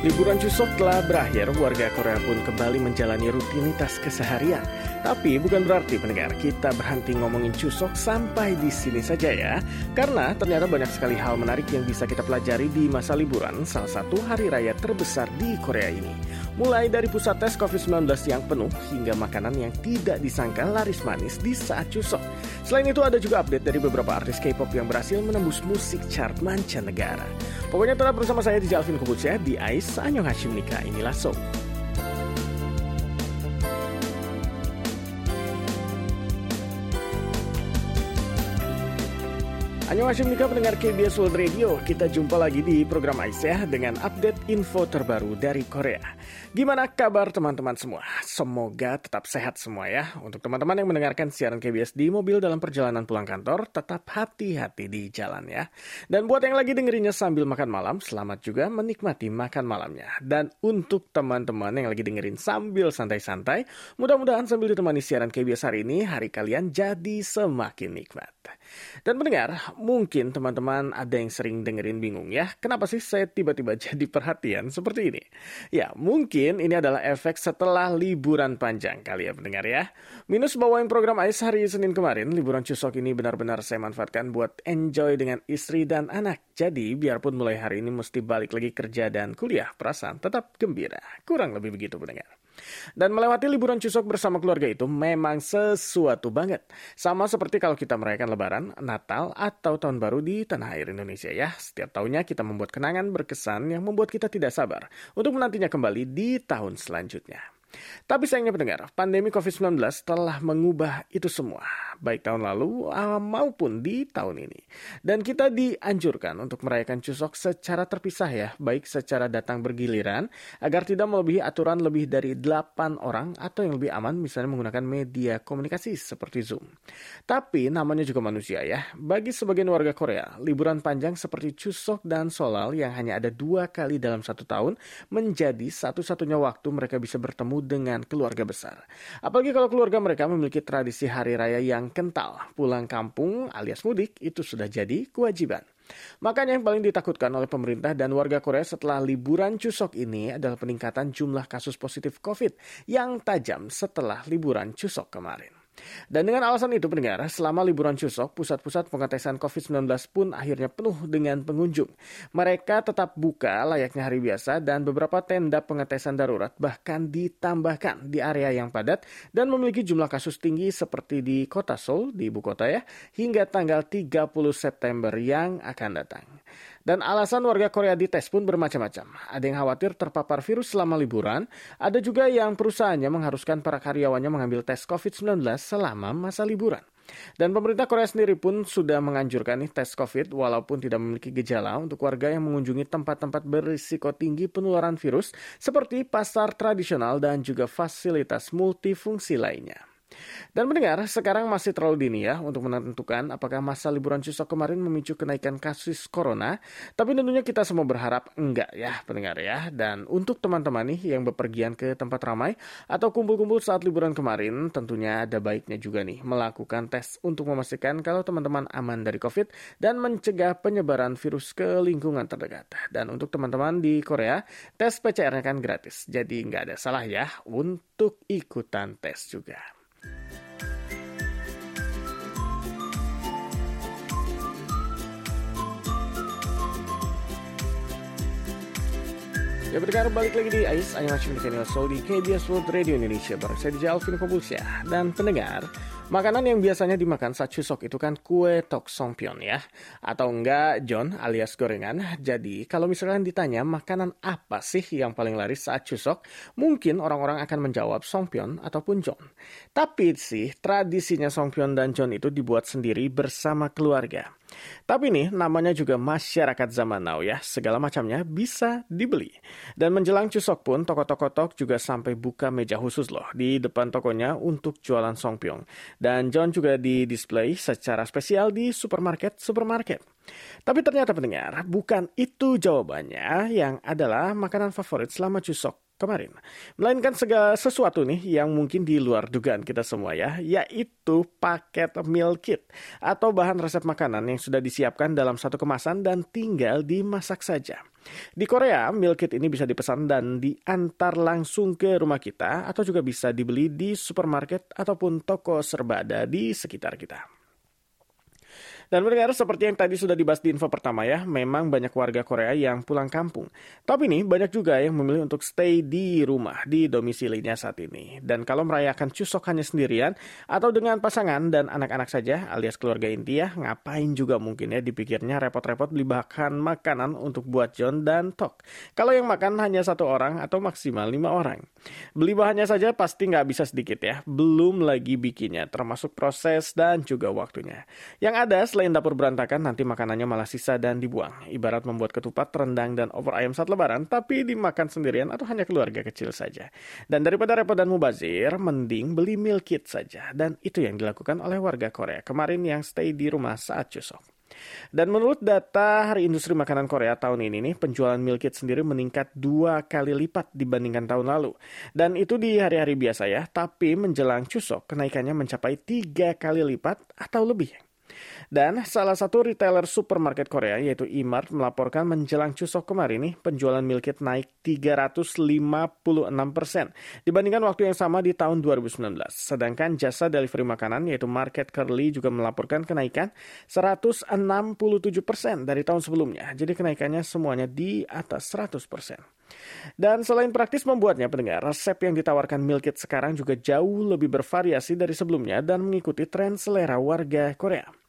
Liburan Chuseok telah berakhir, warga Korea pun kembali menjalani rutinitas keseharian. Tapi bukan berarti pendengar kita berhenti ngomongin Chuseok sampai di sini saja ya. Karena ternyata banyak sekali hal menarik yang bisa kita pelajari di masa liburan salah satu hari raya terbesar di Korea ini. Mulai dari pusat tes COVID-19 yang penuh hingga makanan yang tidak disangka laris manis di saat Chuseok. Selain itu ada juga update dari beberapa artis K-pop yang berhasil menembus musik chart mancanegara. Pokoknya tetap bersama saya di Jalvin Kubus ya di ICE Anyong Hashim Nika. Inilah So. Annyeonghaseyo Nika pendengar KBS World Radio. Kita jumpa lagi di program ya dengan update info terbaru dari Korea. Gimana kabar teman-teman semua? Semoga tetap sehat semua ya. Untuk teman-teman yang mendengarkan siaran KBS di mobil dalam perjalanan pulang kantor, tetap hati-hati di jalan ya. Dan buat yang lagi dengerinnya sambil makan malam, selamat juga menikmati makan malamnya. Dan untuk teman-teman yang lagi dengerin sambil santai-santai, mudah-mudahan sambil ditemani siaran KBS hari ini, hari kalian jadi semakin nikmat. Dan mendengar, mungkin teman-teman ada yang sering dengerin bingung ya, kenapa sih saya tiba-tiba jadi perhatian seperti ini? Ya, mungkin ini adalah efek setelah liburan panjang kali ya pendengar ya. Minus bawain program AIS hari Senin kemarin, liburan Cusok ini benar-benar saya manfaatkan buat enjoy dengan istri dan anak. Jadi, biarpun mulai hari ini mesti balik lagi kerja dan kuliah, perasaan tetap gembira. Kurang lebih begitu pendengar. Dan melewati liburan Cusok bersama keluarga itu memang sesuatu banget. Sama seperti kalau kita merayakan Lebaran, Natal, atau Tahun Baru di tanah air Indonesia ya. Setiap tahunnya kita membuat kenangan berkesan yang membuat kita tidak sabar untuk menantinya kembali di tahun selanjutnya. Tapi sayangnya pendengar, pandemi COVID-19 telah mengubah itu semua, baik tahun lalu ah, maupun di tahun ini. Dan kita dianjurkan untuk merayakan Cusok secara terpisah ya, baik secara datang bergiliran, agar tidak melebihi aturan lebih dari 8 orang atau yang lebih aman misalnya menggunakan media komunikasi seperti Zoom. Tapi namanya juga manusia ya, bagi sebagian warga Korea, liburan panjang seperti Cusok dan Solal yang hanya ada dua kali dalam satu tahun menjadi satu-satunya waktu mereka bisa bertemu dengan keluarga besar. Apalagi kalau keluarga mereka memiliki tradisi hari raya yang kental. Pulang kampung alias mudik itu sudah jadi kewajiban. Makanya yang paling ditakutkan oleh pemerintah dan warga Korea setelah liburan Cusok ini adalah peningkatan jumlah kasus positif COVID yang tajam setelah liburan Cusok kemarin. Dan dengan alasan itu pendengar, selama liburan Cusok, pusat-pusat pengetesan COVID-19 pun akhirnya penuh dengan pengunjung. Mereka tetap buka layaknya hari biasa dan beberapa tenda pengetesan darurat bahkan ditambahkan di area yang padat dan memiliki jumlah kasus tinggi seperti di kota Seoul, di ibu kota ya, hingga tanggal 30 September yang akan datang. Dan alasan warga Korea dites pun bermacam-macam. Ada yang khawatir terpapar virus selama liburan, ada juga yang perusahaannya mengharuskan para karyawannya mengambil tes COVID-19 selama masa liburan. Dan pemerintah Korea sendiri pun sudah menganjurkan nih tes COVID walaupun tidak memiliki gejala untuk warga yang mengunjungi tempat-tempat berisiko tinggi penularan virus seperti pasar tradisional dan juga fasilitas multifungsi lainnya. Dan mendengar, sekarang masih terlalu dini ya untuk menentukan apakah masa liburan Cusok kemarin memicu kenaikan kasus corona. Tapi tentunya kita semua berharap enggak ya pendengar ya. Dan untuk teman-teman nih yang bepergian ke tempat ramai atau kumpul-kumpul saat liburan kemarin, tentunya ada baiknya juga nih melakukan tes untuk memastikan kalau teman-teman aman dari COVID dan mencegah penyebaran virus ke lingkungan terdekat. Dan untuk teman-teman di Korea, tes PCR-nya kan gratis. Jadi nggak ada salah ya untuk ikutan tes juga. Ya berdengar balik lagi di AIS Animation Channel Soul di KBS World Radio Indonesia. Bareng saya DJ Alvin Dan pendengar Makanan yang biasanya dimakan saat cusok itu kan kue tok songpyeon ya. Atau enggak John alias gorengan. Jadi kalau misalkan ditanya makanan apa sih yang paling laris saat cusok, mungkin orang-orang akan menjawab songpyeon ataupun john. Tapi sih tradisinya songpyeon dan john itu dibuat sendiri bersama keluarga. Tapi nih namanya juga masyarakat zaman now ya, segala macamnya bisa dibeli. Dan menjelang cusok pun toko-toko tok juga sampai buka meja khusus loh di depan tokonya untuk jualan songpyeon. Dan John juga di display secara spesial di supermarket-supermarket. Tapi ternyata pendengar, bukan itu jawabannya yang adalah makanan favorit selama cusok kemarin. Melainkan segala sesuatu nih yang mungkin di luar dugaan kita semua ya, yaitu paket meal kit atau bahan resep makanan yang sudah disiapkan dalam satu kemasan dan tinggal dimasak saja. Di Korea, meal kit ini bisa dipesan dan diantar langsung ke rumah kita atau juga bisa dibeli di supermarket ataupun toko serba ada di sekitar kita. Dan mendengar seperti yang tadi sudah dibahas di info pertama ya, memang banyak warga Korea yang pulang kampung. Tapi nih banyak juga yang memilih untuk stay di rumah, di domisilinya saat ini. Dan kalau merayakan Chuseok hanya sendirian atau dengan pasangan dan anak-anak saja alias keluarga inti ya, ngapain juga mungkin ya dipikirnya repot-repot beli bahan makanan untuk buat John dan Tok. Kalau yang makan hanya satu orang atau maksimal lima orang. Beli bahannya saja pasti nggak bisa sedikit ya, belum lagi bikinnya, termasuk proses dan juga waktunya. Yang ada selain dapur berantakan, nanti makanannya malah sisa dan dibuang. Ibarat membuat ketupat, rendang, dan opor ayam saat lebaran, tapi dimakan sendirian atau hanya keluarga kecil saja. Dan daripada repot dan mubazir, mending beli meal kit saja. Dan itu yang dilakukan oleh warga Korea kemarin yang stay di rumah saat Chuseok. Dan menurut data Hari Industri Makanan Korea tahun ini nih, penjualan meal kit sendiri meningkat dua kali lipat dibandingkan tahun lalu. Dan itu di hari-hari biasa ya, tapi menjelang Chuseok kenaikannya mencapai tiga kali lipat atau lebih. Dan salah satu retailer supermarket Korea yaitu Imart melaporkan menjelang Chuseok kemarin nih penjualan meal kit naik 356 persen dibandingkan waktu yang sama di tahun 2019. Sedangkan jasa delivery makanan yaitu Market Curly juga melaporkan kenaikan 167 persen dari tahun sebelumnya. Jadi kenaikannya semuanya di atas 100 persen. Dan selain praktis membuatnya pendengar, resep yang ditawarkan meal kit sekarang juga jauh lebih bervariasi dari sebelumnya dan mengikuti tren selera warga Korea.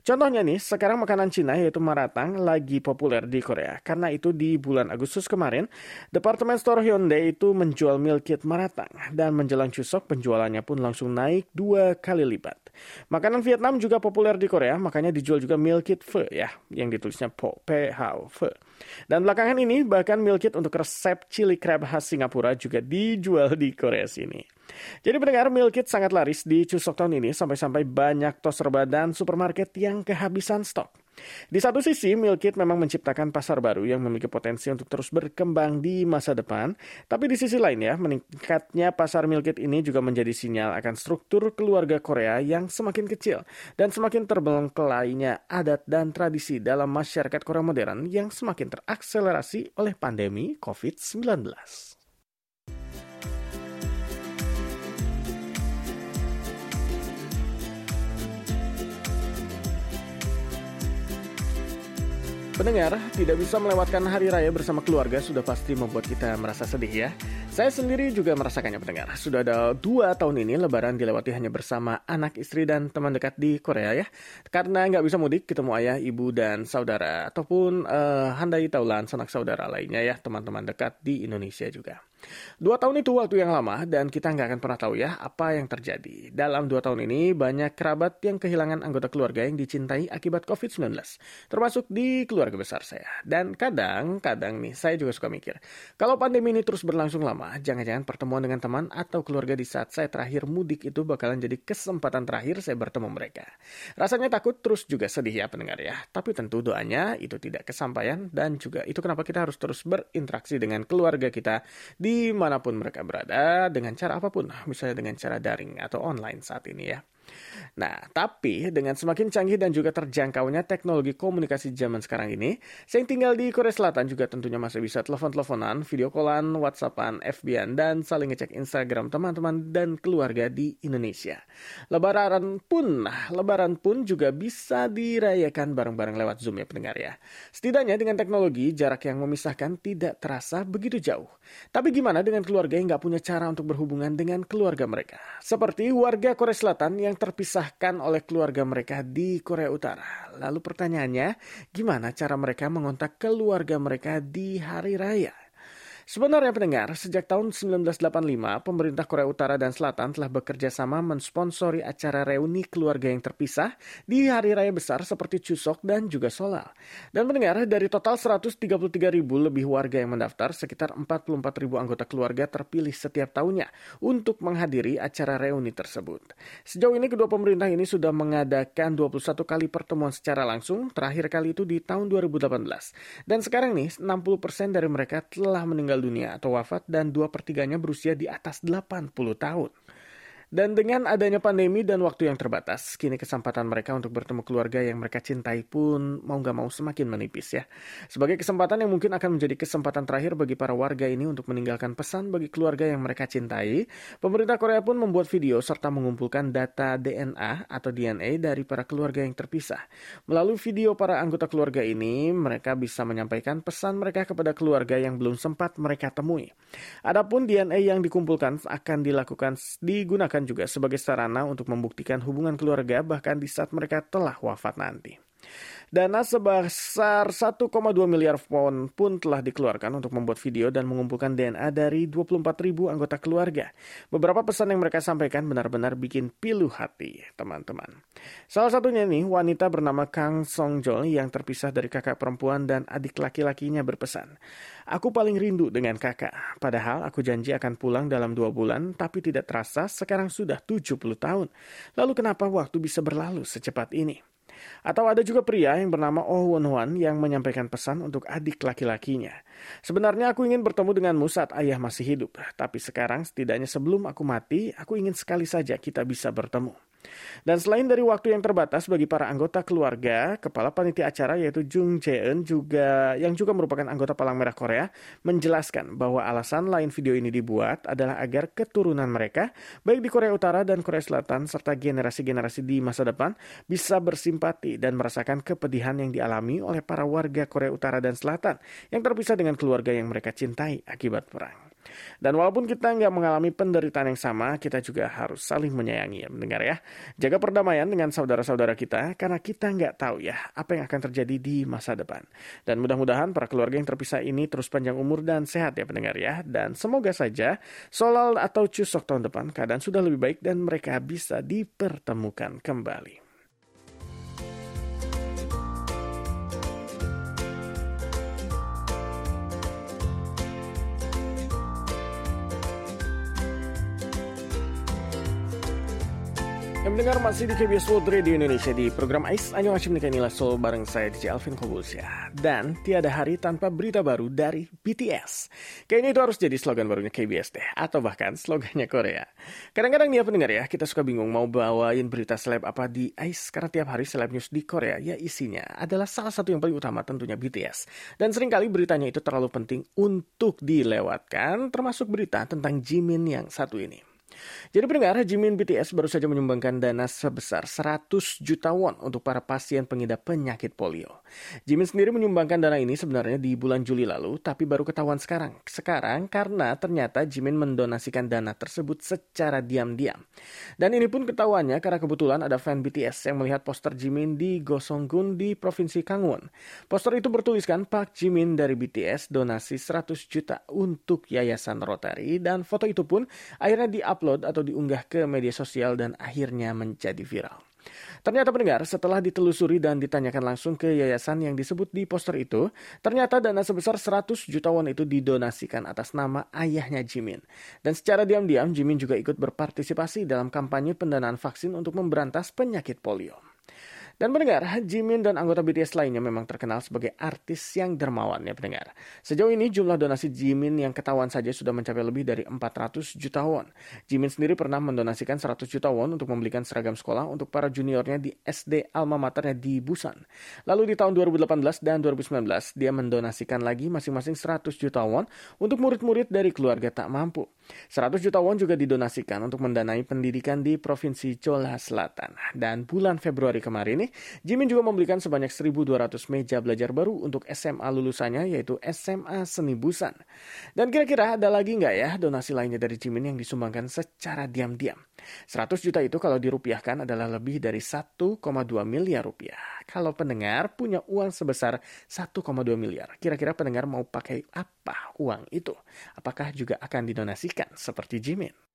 Contohnya nih, sekarang makanan Cina yaitu maratang lagi populer di Korea. Karena itu di bulan Agustus kemarin, Departemen Store Hyundai itu menjual meal kit maratang. Dan menjelang Chuseok, penjualannya pun langsung naik dua kali lipat. Makanan Vietnam juga populer di Korea, makanya dijual juga meal kit pho ya, yang ditulisnya po, p, pho. Dan belakangan ini, bahkan meal kit untuk resep chili crab khas Singapura juga dijual di Korea sini. Jadi pendengar meal kit sangat laris di Chuseok tahun ini sampai-sampai banyak tos serba dan supermarket yang kehabisan stok. Di satu sisi, meal kit memang menciptakan pasar baru yang memiliki potensi untuk terus berkembang di masa depan. Tapi di sisi lain ya, meningkatnya pasar meal kit ini juga menjadi sinyal akan struktur keluarga Korea yang semakin kecil dan semakin terbengkelainya adat dan tradisi dalam masyarakat Korea modern yang semakin terakselerasi oleh pandemi COVID-19. Pendengar, tidak bisa melewatkan hari raya bersama keluarga sudah pasti membuat kita merasa sedih ya. Saya sendiri juga merasakannya pendengar. Sudah ada dua tahun ini lebaran dilewati hanya bersama anak, istri, dan teman dekat di Korea ya. Karena nggak bisa mudik ketemu ayah, ibu, dan saudara. Ataupun uh, handai taulan sanak saudara lainnya ya, teman-teman dekat di Indonesia juga. Dua tahun itu waktu yang lama dan kita nggak akan pernah tahu ya apa yang terjadi. Dalam dua tahun ini banyak kerabat yang kehilangan anggota keluarga yang dicintai akibat COVID-19. Termasuk di keluarga besar saya. Dan kadang-kadang nih saya juga suka mikir. Kalau pandemi ini terus berlangsung lama, jangan-jangan pertemuan dengan teman atau keluarga di saat saya terakhir mudik itu bakalan jadi kesempatan terakhir saya bertemu mereka. Rasanya takut terus juga sedih ya pendengar ya. Tapi tentu doanya itu tidak kesampaian dan juga itu kenapa kita harus terus berinteraksi dengan keluarga kita di di mana pun mereka berada dengan cara apa pun, misalnya dengan cara daring atau online saat ini ya. Nah, tapi dengan semakin canggih dan juga terjangkaunya teknologi komunikasi zaman sekarang ini, saya yang tinggal di Korea Selatan juga tentunya masih bisa telepon-teleponan, video callan, whatsappan, FB-an, dan saling ngecek Instagram teman-teman dan keluarga di Indonesia. Lebaran pun, lebaran pun juga bisa dirayakan bareng-bareng lewat Zoom ya pendengar ya. Setidaknya dengan teknologi, jarak yang memisahkan tidak terasa begitu jauh. Tapi gimana dengan keluarga yang nggak punya cara untuk berhubungan dengan keluarga mereka? Seperti warga Korea Selatan yang terpisahkan oleh keluarga mereka di Korea Utara. Lalu pertanyaannya, gimana cara mereka mengontak keluarga mereka di hari raya? Sebenarnya pendengar, sejak tahun 1985, pemerintah Korea Utara dan Selatan telah bekerja sama mensponsori acara reuni keluarga yang terpisah di hari raya besar seperti Chuseok dan juga Solal. Dan pendengar, dari total 133 ribu lebih warga yang mendaftar, sekitar 44 ribu anggota keluarga terpilih setiap tahunnya untuk menghadiri acara reuni tersebut. Sejauh ini kedua pemerintah ini sudah mengadakan 21 kali pertemuan secara langsung, terakhir kali itu di tahun 2018. Dan sekarang nih, 60% dari mereka telah meninggal meninggal dunia atau wafat dan dua pertiganya berusia di atas 80 tahun. Dan dengan adanya pandemi dan waktu yang terbatas, kini kesempatan mereka untuk bertemu keluarga yang mereka cintai pun mau gak mau semakin menipis ya. Sebagai kesempatan yang mungkin akan menjadi kesempatan terakhir bagi para warga ini untuk meninggalkan pesan bagi keluarga yang mereka cintai, pemerintah Korea pun membuat video serta mengumpulkan data DNA atau DNA dari para keluarga yang terpisah. Melalui video para anggota keluarga ini, mereka bisa menyampaikan pesan mereka kepada keluarga yang belum sempat mereka temui. Adapun DNA yang dikumpulkan akan dilakukan digunakan juga sebagai sarana untuk membuktikan hubungan keluarga bahkan di saat mereka telah wafat nanti. Dana sebesar 1,2 miliar won pun telah dikeluarkan untuk membuat video dan mengumpulkan DNA dari 24 ribu anggota keluarga. Beberapa pesan yang mereka sampaikan benar-benar bikin pilu hati, teman-teman. Salah satunya nih, wanita bernama Kang Song Jol yang terpisah dari kakak perempuan dan adik laki-lakinya berpesan. Aku paling rindu dengan kakak, padahal aku janji akan pulang dalam dua bulan, tapi tidak terasa sekarang sudah 70 tahun. Lalu kenapa waktu bisa berlalu secepat ini? Atau ada juga pria yang bernama Oh Won Hwan yang menyampaikan pesan untuk adik laki-lakinya. Sebenarnya aku ingin bertemu denganmu saat ayah masih hidup, tapi sekarang setidaknya sebelum aku mati, aku ingin sekali saja kita bisa bertemu. Dan selain dari waktu yang terbatas bagi para anggota keluarga, kepala panitia acara yaitu Jung Jae-eun juga yang juga merupakan anggota Palang Merah Korea menjelaskan bahwa alasan lain video ini dibuat adalah agar keturunan mereka baik di Korea Utara dan Korea Selatan serta generasi-generasi di masa depan bisa bersimpati dan merasakan kepedihan yang dialami oleh para warga Korea Utara dan Selatan yang terpisah dengan keluarga yang mereka cintai akibat perang. Dan walaupun kita nggak mengalami penderitaan yang sama, kita juga harus saling menyayangi ya mendengar ya. Jaga perdamaian dengan saudara-saudara kita, karena kita nggak tahu ya apa yang akan terjadi di masa depan. Dan mudah-mudahan para keluarga yang terpisah ini terus panjang umur dan sehat ya pendengar ya. Dan semoga saja Solal atau Cusok tahun depan keadaan sudah lebih baik dan mereka bisa dipertemukan kembali. Mendengar masih di KBS World Radio Indonesia di program AIS Anyo Hashim Nikanilah Soul bareng saya DJ Alvin Kobulsya. Dan tiada hari tanpa berita baru dari BTS. Kayaknya itu harus jadi slogan barunya KBS deh. Atau bahkan slogannya Korea. Kadang-kadang nih ya pendengar ya, kita suka bingung mau bawain berita seleb apa di AIS. Karena tiap hari seleb news di Korea ya isinya adalah salah satu yang paling utama tentunya BTS. Dan sering kali beritanya itu terlalu penting untuk dilewatkan. Termasuk berita tentang Jimin yang satu ini. Jadi pendengar, Jimin BTS baru saja menyumbangkan dana sebesar 100 juta won untuk para pasien pengidap penyakit polio. Jimin sendiri menyumbangkan dana ini sebenarnya di bulan Juli lalu, tapi baru ketahuan sekarang. Sekarang karena ternyata Jimin mendonasikan dana tersebut secara diam-diam. Dan ini pun ketahuannya karena kebetulan ada fan BTS yang melihat poster Jimin di Gosonggun di Provinsi Gangwon. Poster itu bertuliskan Pak Jimin dari BTS donasi 100 juta untuk Yayasan Rotary dan foto itu pun akhirnya diupload diupload atau diunggah ke media sosial dan akhirnya menjadi viral. Ternyata pendengar, setelah ditelusuri dan ditanyakan langsung ke yayasan yang disebut di poster itu, ternyata dana sebesar 100 juta won itu didonasikan atas nama ayahnya Jimin. Dan secara diam-diam, Jimin juga ikut berpartisipasi dalam kampanye pendanaan vaksin untuk memberantas penyakit polio. Dan pendengar, Jimin dan anggota BTS lainnya memang terkenal sebagai artis yang dermawan ya pendengar. Sejauh ini jumlah donasi Jimin yang ketahuan saja sudah mencapai lebih dari 400 juta won. Jimin sendiri pernah mendonasikan 100 juta won untuk membelikan seragam sekolah untuk para juniornya di SD alma maternya di Busan. Lalu di tahun 2018 dan 2019 dia mendonasikan lagi masing-masing 100 juta won untuk murid-murid dari keluarga tak mampu. 100 juta won juga didonasikan untuk mendanai pendidikan di Provinsi Chola Selatan. Dan bulan Februari kemarin nih, Jimin juga membelikan sebanyak 1.200 meja belajar baru untuk SMA lulusannya yaitu SMA Seni Busan. Dan kira-kira ada lagi nggak ya donasi lainnya dari Jimin yang disumbangkan secara diam-diam? 100 juta itu kalau dirupiahkan adalah lebih dari 1,2 miliar rupiah. Kalau pendengar punya uang sebesar 1,2 miliar, kira-kira pendengar mau pakai apa uang itu? Apakah juga akan didonasikan seperti Jimin?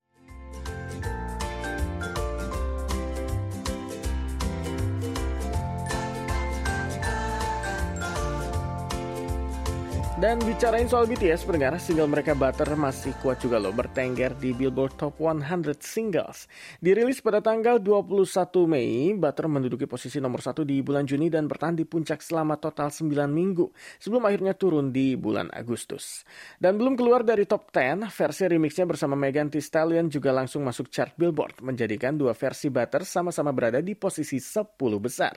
Dan bicarain soal BTS, pendengar, single mereka Butter masih kuat juga loh bertengger di Billboard Top 100 Singles. Dirilis pada tanggal 21 Mei, Butter menduduki posisi nomor satu di bulan Juni dan bertahan di puncak selama total 9 minggu, sebelum akhirnya turun di bulan Agustus. Dan belum keluar dari top 10, versi remixnya bersama Megan Thee Stallion juga langsung masuk chart Billboard, menjadikan dua versi Butter sama-sama berada di posisi 10 besar.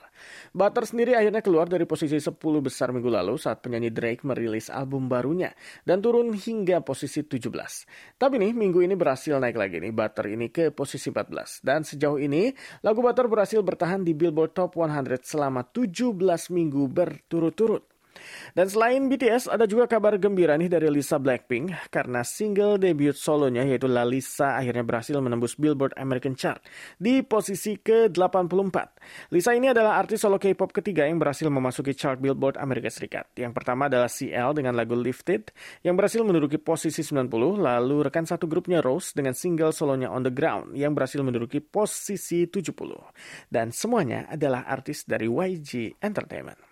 Butter sendiri akhirnya keluar dari posisi 10 besar minggu lalu saat penyanyi Drake merilis album barunya dan turun hingga posisi 17. Tapi nih minggu ini berhasil naik lagi nih Butter ini ke posisi 14 dan sejauh ini lagu Butter berhasil bertahan di Billboard Top 100 selama 17 minggu berturut-turut. Dan selain BTS, ada juga kabar gembira nih dari Lisa Blackpink karena single debut solonya yaitu La Lisa akhirnya berhasil menembus Billboard American Chart di posisi ke-84. Lisa ini adalah artis solo K-pop ketiga yang berhasil memasuki chart Billboard Amerika Serikat. Yang pertama adalah CL dengan lagu Lifted yang berhasil menduduki posisi 90, lalu rekan satu grupnya Rose dengan single solonya On The Ground yang berhasil menduduki posisi 70. Dan semuanya adalah artis dari YG Entertainment.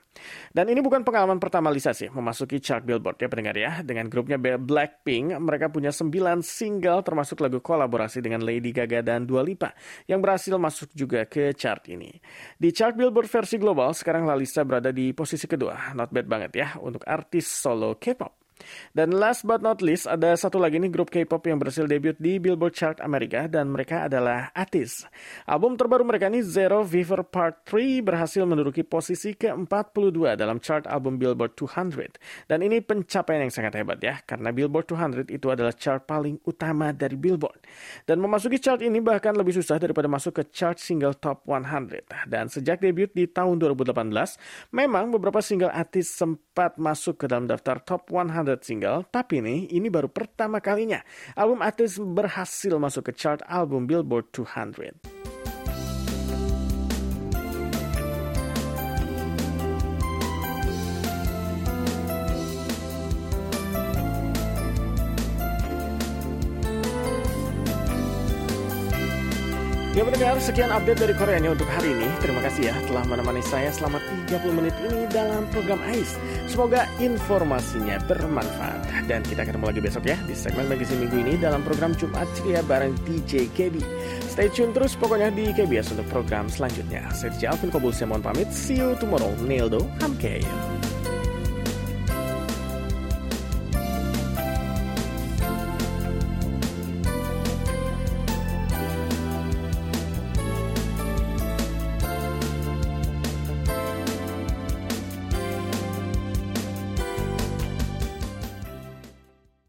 Dan ini bukan pengalaman pertama Lisa sih memasuki chart Billboard ya pendengar ya. Dengan grupnya Blackpink, mereka punya 9 single termasuk lagu kolaborasi dengan Lady Gaga dan Dua Lipa yang berhasil masuk juga ke chart ini. Di chart Billboard versi global, sekarang Lalisa berada di posisi kedua. Not bad banget ya untuk artis solo K-pop. Dan last but not least, ada satu lagi nih grup K-pop yang berhasil debut di Billboard Chart Amerika dan mereka adalah Atis. Album terbaru mereka ini Zero Fever Part 3 berhasil menduduki posisi ke-42 dalam chart album Billboard 200. Dan ini pencapaian yang sangat hebat ya, karena Billboard 200 itu adalah chart paling utama dari Billboard. Dan memasuki chart ini bahkan lebih susah daripada masuk ke chart single top 100. Dan sejak debut di tahun 2018, memang beberapa single Atis sempat masuk ke dalam daftar top 100 single, tapi nih ini baru pertama kalinya album artis berhasil masuk ke chart album Billboard 200. Pendengar, sekian update dari Koreanya untuk hari ini. Terima kasih ya telah menemani saya selama 30 menit ini dalam program AIS. Semoga informasinya bermanfaat. Dan kita ketemu lagi besok ya di segmen magazine minggu ini dalam program Jumat Ceria bareng DJ KB. Stay tune terus pokoknya di KBS untuk program selanjutnya. Saya DJ Alvin Kobul, saya mohon pamit. See you tomorrow. Nildo, Hamkeyo.